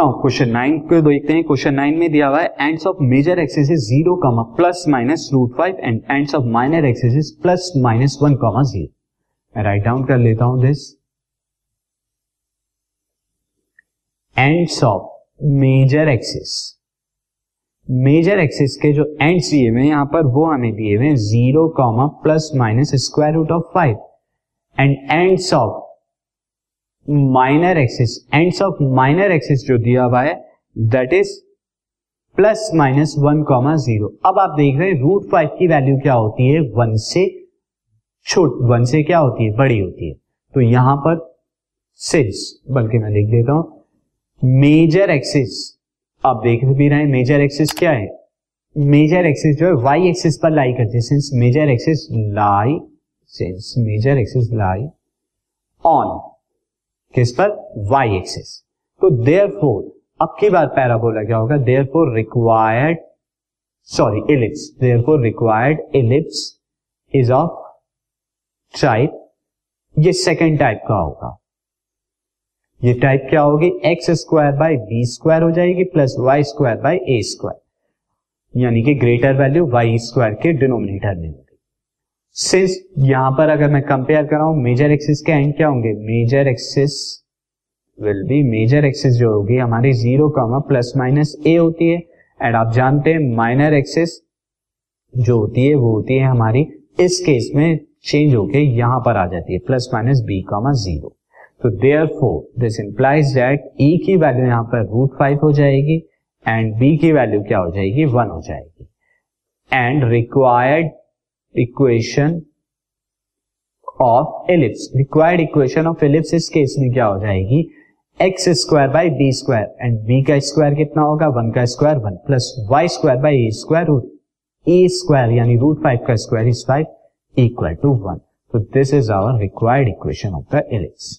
Now question nine को देखते हैं। क्वेश्चन नाइन में दिया हुआ है ends of major axis is zero comma plus minus root five and ends of minor axis is plus minus one comma zero मैं right down कर लेता हूँ this ends of major axis major axis के जो ends दिए हुए यहाँ पर वो हमें दिए हुए zero comma plus minus square root of five and ends of minor axis ends of minor axis जो दिया हुआ है that is plus minus one comma zero अब आप देख रहे हैं रूट फाइव की वैल्यू क्या होती है? वन से छोट वन से क्या होती है? बड़ी होती है। तो यहाँ पर सिंस बल्कि मैं लिख देता हूँ मेजर एक्सिस आप देख भी रहे हैं मेजर एक्सिस क्या है? मेजर एक्सिस जो है वाई एक्सिस पर लाई करती है। Since major axis lie since major axis lie on किस पर? वाई एक्सिस तो देयर फोर अब की बार पैराबोला क्या होगा? Therefore required sorry ellipse therefore required ellipse is of type ये सेकेंड टाइप का होगा। ये टाइप क्या होगी? X square by B square हो जाएगी plus Y square by A square यानी कि ग्रेटर वैल्यू वाई स्क्वायर के डिनोमिनेटर में होगी। सिंस, यहाँ पर अगर मैं कंपेयर कर रहा हूँ मेजर एक्सिस के एंड क्या होंगे? Major axis will be major axis जो होगी हमारी zero comma plus minus A होती है। एंड आप जानते हैं माइनर एक्सिस जो होती है, वो होती है हमारी इस केस में चेंज होके यहाँ पर आ जाती है plus minus B comma zero तो therefore this implies that E की वैल्यू यहाँ पर रूट फाइव हो जाएगी एंड बी की वैल्यू क्या हो जाएगी? वन हो जाएगी। And required equation of ellipse required equation of ellipse इस केस में क्या हो जाएगी? X square by B square and B का स्क्वायर कितना होगा? वन का square one plus Y square by A square root A square यानी रूट फाइव का square is five equal to one तो this is our required equation of the ellipse